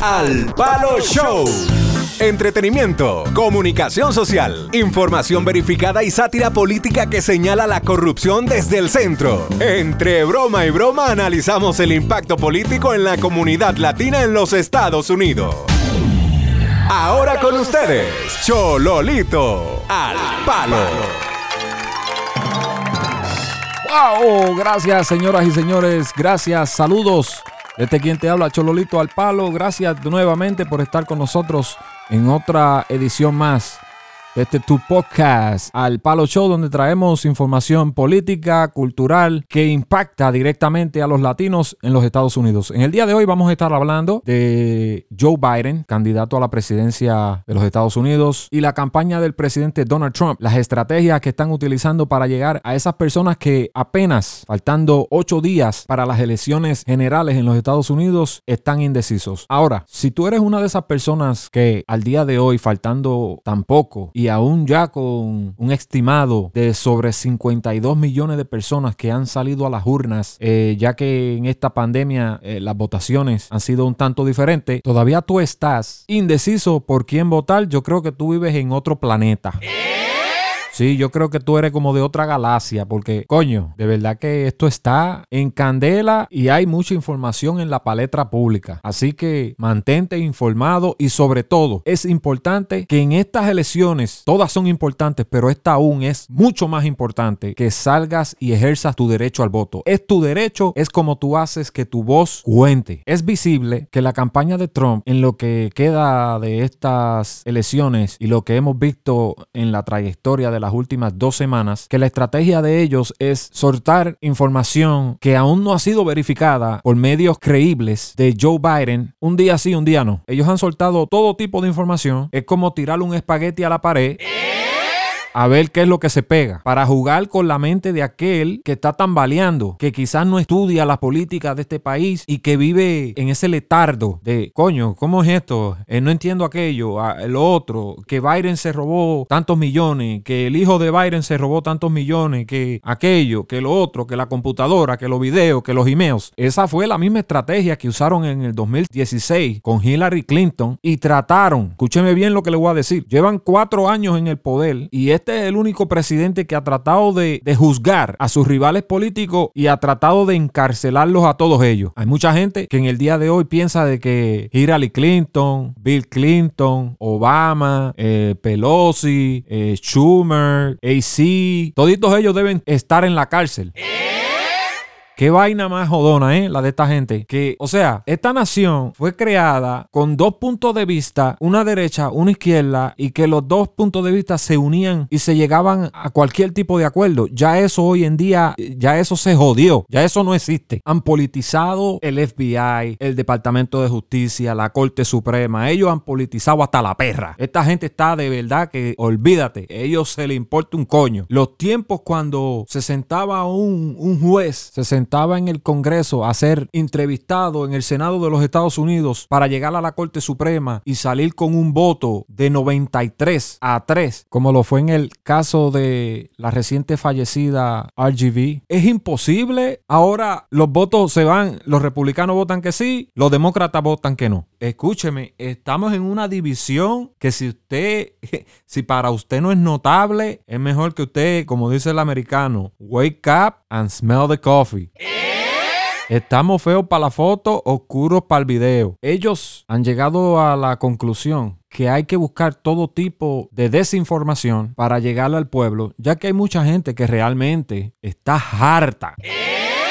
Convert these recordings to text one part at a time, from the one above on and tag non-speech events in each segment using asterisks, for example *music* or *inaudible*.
Al Palo Show. Entretenimiento, comunicación social, información verificada y sátira política que señala la corrupción desde el centro. Entre broma y broma analizamos el impacto político en la comunidad latina en los Estados Unidos. Ahora con ustedes, Chololito al Palo. ¡Wow! Gracias, señoras y señores. Gracias. Saludos. Este quien te habla, Chololito al Palo. Gracias nuevamente por estar con nosotros en otra edición más este tu podcast al Palo Show donde traemos información política, cultural que impacta directamente a los latinos en los Estados Unidos. En el día de hoy vamos a estar hablando de Joe Biden, candidato a la presidencia de los Estados Unidos y la campaña del presidente Donald Trump, las estrategias que están utilizando para llegar a esas personas que apenas faltando ocho días para las elecciones generales en los Estados Unidos están indecisos. Ahora, si tú eres una de esas personas que al día de hoy faltando tan poco y aún ya con un estimado de sobre 52 millones de personas que han salido a las urnas, eh, ya que en esta pandemia eh, las votaciones han sido un tanto diferentes, todavía tú estás indeciso por quién votar, yo creo que tú vives en otro planeta. Sí, yo creo que tú eres como de otra galaxia, porque, coño, de verdad que esto está en candela y hay mucha información en la palestra pública. Así que mantente informado y sobre todo es importante que en estas elecciones, todas son importantes, pero esta aún es mucho más importante que salgas y ejerzas tu derecho al voto. Es tu derecho, es como tú haces que tu voz cuente. Es visible que la campaña de Trump en lo que queda de estas elecciones y lo que hemos visto en la trayectoria de la últimas dos semanas que la estrategia de ellos es soltar información que aún no ha sido verificada por medios creíbles de Joe Biden un día sí, un día no. Ellos han soltado todo tipo de información. Es como tirar un espagueti a la pared a ver qué es lo que se pega, para jugar con la mente de aquel que está tambaleando, que quizás no estudia la política de este país y que vive en ese letardo de, coño, ¿cómo es esto? Eh, no entiendo aquello, lo otro, que Biden se robó tantos millones, que el hijo de Biden se robó tantos millones, que aquello, que lo otro, que la computadora, que los videos, que los emails. Esa fue la misma estrategia que usaron en el 2016 con Hillary Clinton y trataron, escúcheme bien lo que le voy a decir, llevan cuatro años en el poder y este este es el único presidente que ha tratado de, juzgar a sus rivales políticos y ha tratado de encarcelarlos a todos ellos. Hay mucha gente que en el día de hoy piensa de que Hillary Clinton, Bill Clinton, Obama, eh, Pelosi, eh, Schumer, AC, todos ellos deben estar en la cárcel. Qué vaina más jodona, ¿eh? La de esta gente. Que, o sea, esta nación fue creada con dos puntos de vista, una derecha, una izquierda, y que los dos puntos de vista se unían y se llegaban a cualquier tipo de acuerdo. Ya eso hoy en día, ya eso se jodió. Ya eso no existe. Han politizado el FBI, el Departamento de Justicia, la Corte Suprema. Ellos han politizado hasta la perra. Esta gente está de verdad que, olvídate, a ellos se le importa un coño. Los tiempos cuando se sentaba un, un juez, se sentaba estaba en el Congreso a ser entrevistado en el Senado de los Estados Unidos para llegar a la Corte Suprema y salir con un voto de 93 a 3, como lo fue en el caso de la reciente fallecida RGV. Es imposible. Ahora los votos se van, los republicanos votan que sí, los demócratas votan que no. Escúcheme, estamos en una división que si usted, *laughs* si para usted no es notable, es mejor que usted, como dice el americano, wake up and smell the coffee. Estamos feos para la foto, oscuros para el video. Ellos han llegado a la conclusión que hay que buscar todo tipo de desinformación para llegar al pueblo, ya que hay mucha gente que realmente está harta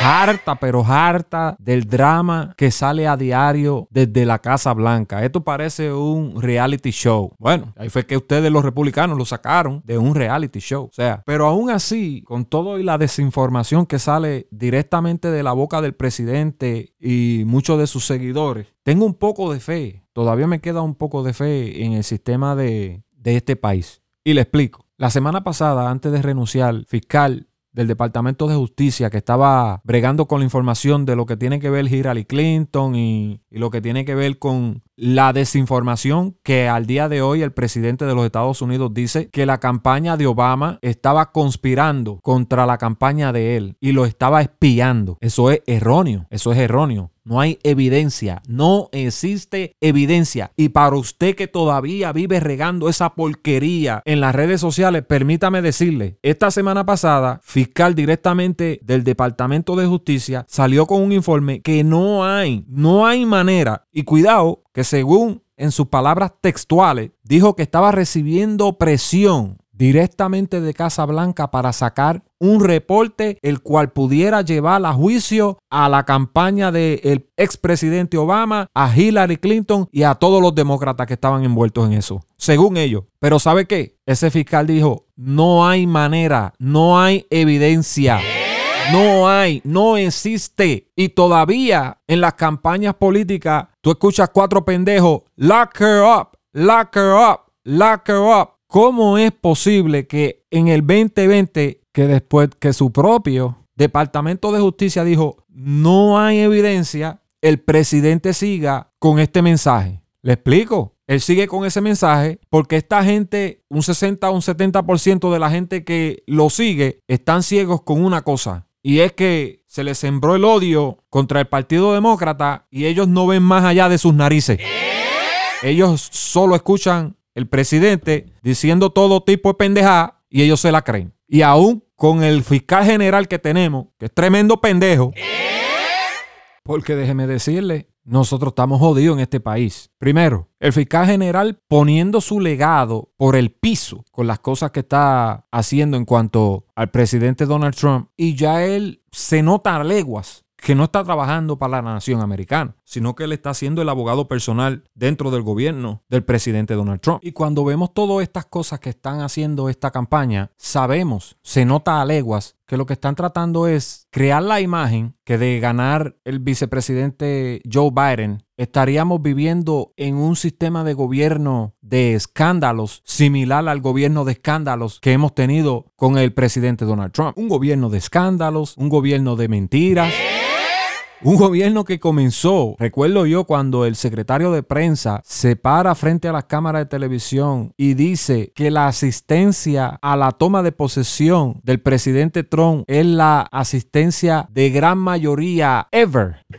harta, pero harta del drama que sale a diario desde la Casa Blanca. Esto parece un reality show. Bueno, ahí fue que ustedes los republicanos lo sacaron de un reality show. O sea, pero aún así, con todo y la desinformación que sale directamente de la boca del presidente y muchos de sus seguidores, tengo un poco de fe. Todavía me queda un poco de fe en el sistema de, de este país. Y le explico. La semana pasada, antes de renunciar, fiscal del Departamento de Justicia que estaba bregando con la información de lo que tiene que ver Hillary Clinton y, lo que tiene que ver con la desinformación que al día de hoy el presidente de los Estados Unidos dice que la campaña de Obama estaba conspirando contra la campaña de él y lo estaba espiando. Eso es erróneo, eso es erróneo. No hay evidencia, no existe evidencia. Y para usted que todavía vive regando esa porquería en las redes sociales, permítame decirle, esta semana pasada, fiscal directamente del Departamento de Justicia salió con un informe que no hay, no hay manera. Y cuidado, que según en sus palabras textuales, dijo que estaba recibiendo presión directamente de Casa Blanca para sacar un reporte el cual pudiera llevar a juicio a la campaña del expresidente Obama, a Hillary Clinton y a todos los demócratas que estaban envueltos en eso, según ellos. Pero ¿sabe qué? Ese fiscal dijo, no hay manera, no hay evidencia. No hay, no existe. Y todavía en las campañas políticas, tú escuchas cuatro pendejos, lock her up, lock her up, lock her up. ¿Cómo es posible que en el 2020, que después que su propio Departamento de Justicia dijo, no hay evidencia, el presidente siga con este mensaje? ¿Le explico? Él sigue con ese mensaje porque esta gente, un 60 o un 70% de la gente que lo sigue, están ciegos con una cosa. Y es que se les sembró el odio contra el Partido Demócrata y ellos no ven más allá de sus narices. Ellos solo escuchan el presidente diciendo todo tipo de pendejada y ellos se la creen. Y aún con el fiscal general que tenemos, que es tremendo pendejo, porque déjeme decirle, nosotros estamos jodidos en este país. Primero, el fiscal general poniendo su legado por el piso con las cosas que está haciendo en cuanto al presidente Donald Trump y ya él se nota a leguas que no está trabajando para la nación americana, sino que él está siendo el abogado personal dentro del gobierno del presidente Donald Trump. Y cuando vemos todas estas cosas que están haciendo esta campaña, sabemos, se nota a leguas, que lo que están tratando es crear la imagen que de ganar el vicepresidente Joe Biden estaríamos viviendo en un sistema de gobierno de escándalos similar al gobierno de escándalos que hemos tenido con el presidente Donald Trump. Un gobierno de escándalos, un gobierno de mentiras. Un gobierno que comenzó, recuerdo yo cuando el secretario de prensa se para frente a las cámaras de televisión y dice que la asistencia a la toma de posesión del presidente Trump es la asistencia de gran mayoría ever. *laughs*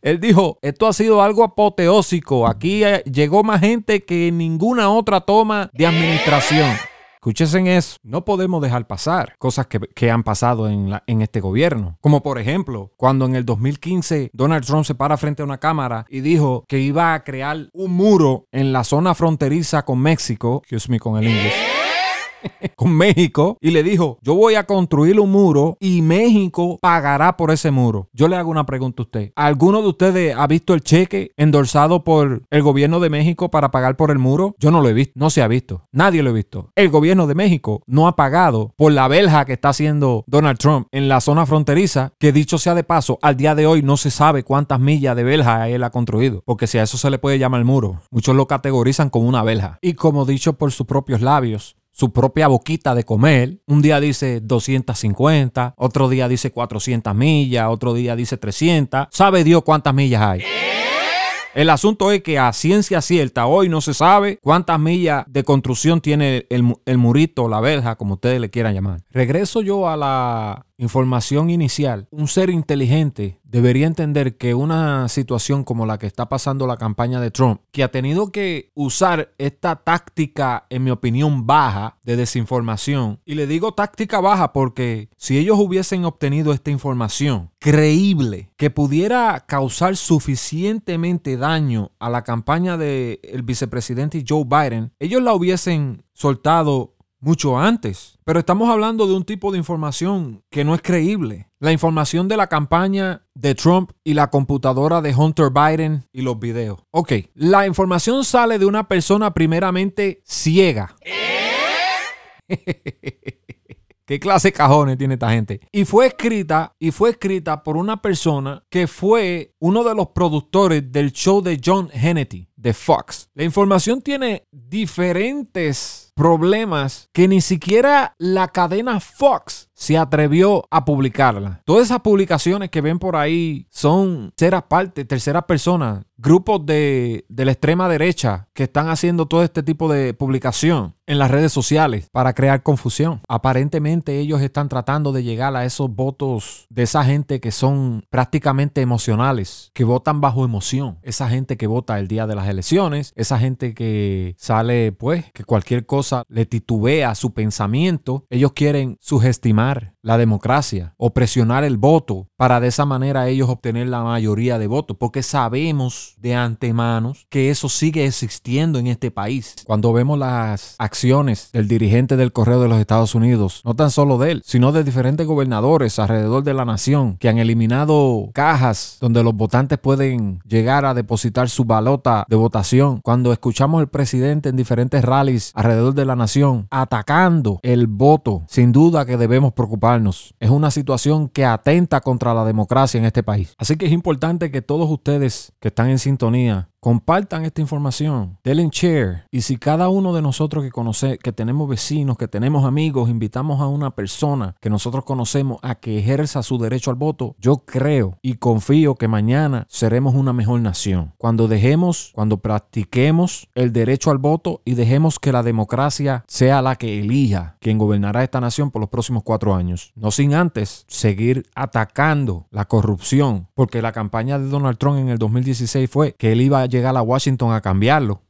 Él dijo, esto ha sido algo apoteósico. Aquí eh, llegó más gente que en ninguna otra toma de administración. Escúchese eso. No podemos dejar pasar cosas que, han pasado en, en este gobierno. Como por ejemplo, cuando en el 2015 Donald Trump se para frente a una cámara y dijo que iba a crear un muro en la zona fronteriza con México. Excuse me con el inglés. Con México y le dijo, yo voy a construir un muro y México pagará por ese muro. Yo le hago una pregunta a usted. ¿Alguno de ustedes ha visto el cheque endorsado por el gobierno de México para pagar por el muro? Yo no lo he visto, no se ha visto. Nadie lo ha visto. El gobierno de México no ha pagado por la verja que está haciendo Donald Trump en la zona fronteriza, que dicho sea de paso, al día de hoy no se sabe cuántas millas de verja él ha construido, porque si a eso se le puede llamar muro, muchos lo categorizan como una verja. Y como dicho por sus propios labios, su propia boquita de comer. Un día dice 250, otro día dice 400 millas, otro día dice 300. ¿Sabe Dios cuántas millas hay? El asunto es que a ciencia cierta hoy no se sabe cuántas millas de construcción tiene el, el murito, la verja, como ustedes le quieran llamar. Regreso yo a la información inicial, un ser inteligente debería entender que una situación como la que está pasando la campaña de Trump, que ha tenido que usar esta táctica, en mi opinión, baja de desinformación, y le digo táctica baja porque si ellos hubiesen obtenido esta información creíble que pudiera causar suficientemente daño a la campaña del vicepresidente Joe Biden, ellos la hubiesen soltado mucho antes. Pero estamos hablando de un tipo de información que no es creíble. La información de la campaña de Trump y la computadora de Hunter Biden y los videos. Ok, la información sale de una persona primeramente ciega. *laughs* ¿Qué clase de cajones tiene esta gente? Y fue escrita, y fue escrita por una persona que fue uno de los productores del show de John Hannity de Fox. La información tiene diferentes problemas que ni siquiera la cadena Fox se atrevió a publicarla. Todas esas publicaciones que ven por ahí son terceras partes, terceras personas, grupos de, de, la extrema derecha que están haciendo todo este tipo de publicación en las redes sociales para crear confusión. Aparentemente ellos están tratando de llegar a esos votos de esa gente que son prácticamente emocionales, que votan bajo emoción. Esa gente que vota el día de las elecciones, esa gente que sale pues que cualquier cosa le titubea su pensamiento. Ellos quieren sugestimar la democracia o presionar el voto para de esa manera ellos obtener la mayoría de votos, porque sabemos de antemano que eso sigue existiendo en este país. Cuando vemos las acciones del dirigente del correo de los Estados Unidos, no tan solo de él, sino de diferentes gobernadores alrededor de la nación que han eliminado cajas donde los votantes pueden llegar a depositar su balota de votación. Cuando escuchamos al presidente en diferentes rallies alrededor de la nación atacando el voto, sin duda que debemos preocuparnos es una situación que atenta contra la democracia en este país. Así que es importante que todos ustedes que están en sintonía Compartan esta información, denle share. Y si cada uno de nosotros que conoce, que tenemos vecinos, que tenemos amigos, invitamos a una persona que nosotros conocemos a que ejerza su derecho al voto, yo creo y confío que mañana seremos una mejor nación. Cuando dejemos, cuando practiquemos el derecho al voto y dejemos que la democracia sea la que elija quien gobernará esta nación por los próximos cuatro años. No sin antes seguir atacando la corrupción, porque la campaña de Donald Trump en el 2016 fue que él iba a llegar a Washington a cambiarlo.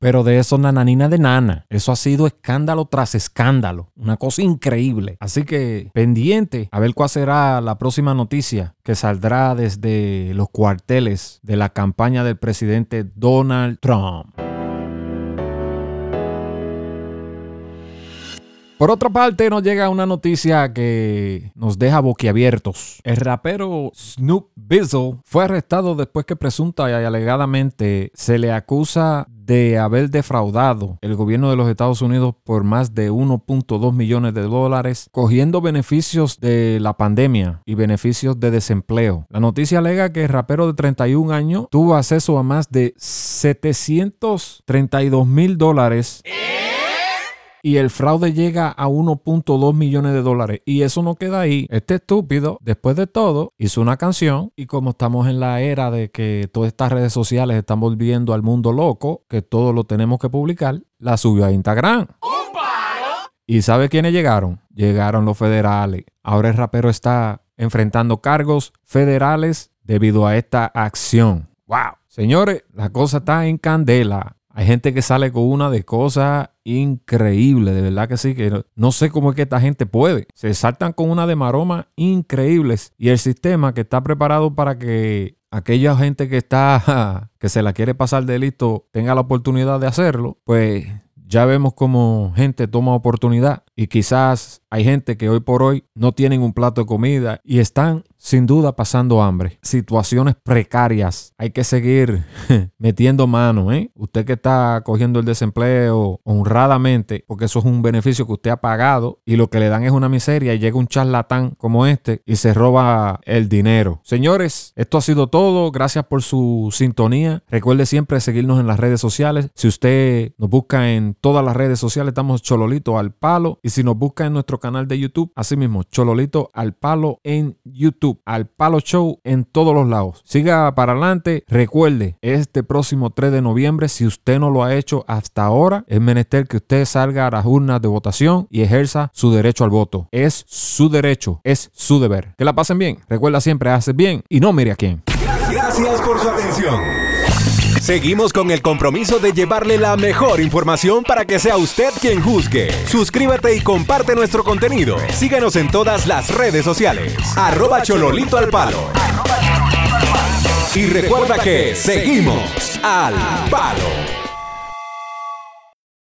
Pero de eso nananina de nana. Eso ha sido escándalo tras escándalo. Una cosa increíble. Así que pendiente a ver cuál será la próxima noticia que saldrá desde los cuarteles de la campaña del presidente Donald Trump. Por otra parte, nos llega una noticia que nos deja boquiabiertos. El rapero Snoop Bizzle fue arrestado después que presunta y alegadamente se le acusa de haber defraudado el gobierno de los Estados Unidos por más de 1.2 millones de dólares, cogiendo beneficios de la pandemia y beneficios de desempleo. La noticia alega que el rapero de 31 años tuvo acceso a más de 732 mil dólares y el fraude llega a 1.2 millones de dólares. Y eso no queda ahí. Este estúpido, después de todo, hizo una canción y como estamos en la era de que todas estas redes sociales están volviendo al mundo loco, que todo lo tenemos que publicar, la subió a Instagram. ¿Y sabe quiénes llegaron? Llegaron los federales. Ahora el rapero está enfrentando cargos federales debido a esta acción. ¡Wow! Señores, la cosa está en candela. Hay gente que sale con una de cosas increíbles, de verdad que sí, que no sé cómo es que esta gente puede. Se saltan con una de maroma increíbles y el sistema que está preparado para que aquella gente que está, *laughs* que se la quiere pasar de listo, tenga la oportunidad de hacerlo, pues ya vemos como gente toma oportunidad y quizás hay gente que hoy por hoy no tienen un plato de comida y están sin duda pasando hambre, situaciones precarias. Hay que seguir *laughs* metiendo mano, ¿eh? Usted que está cogiendo el desempleo honradamente, porque eso es un beneficio que usted ha pagado y lo que le dan es una miseria y llega un charlatán como este y se roba el dinero. Señores, esto ha sido todo. Gracias por su sintonía. Recuerde siempre seguirnos en las redes sociales. Si usted nos busca en todas las redes sociales, estamos Chololito al Palo. Y si nos busca en nuestro canal de YouTube, así mismo, Chololito al Palo en YouTube al Palo Show en todos los lados. Siga para adelante. Recuerde, este próximo 3 de noviembre, si usted no lo ha hecho hasta ahora, es menester que usted salga a las urnas de votación y ejerza su derecho al voto. Es su derecho, es su deber. Que la pasen bien. Recuerda siempre, hace bien y no mire a quién. Gracias por su atención. Seguimos con el compromiso de llevarle la mejor información para que sea usted quien juzgue. Suscríbete y comparte nuestro contenido. Síguenos en todas las redes sociales. Arroba Chololito al Palo. Y recuerda que seguimos al Palo.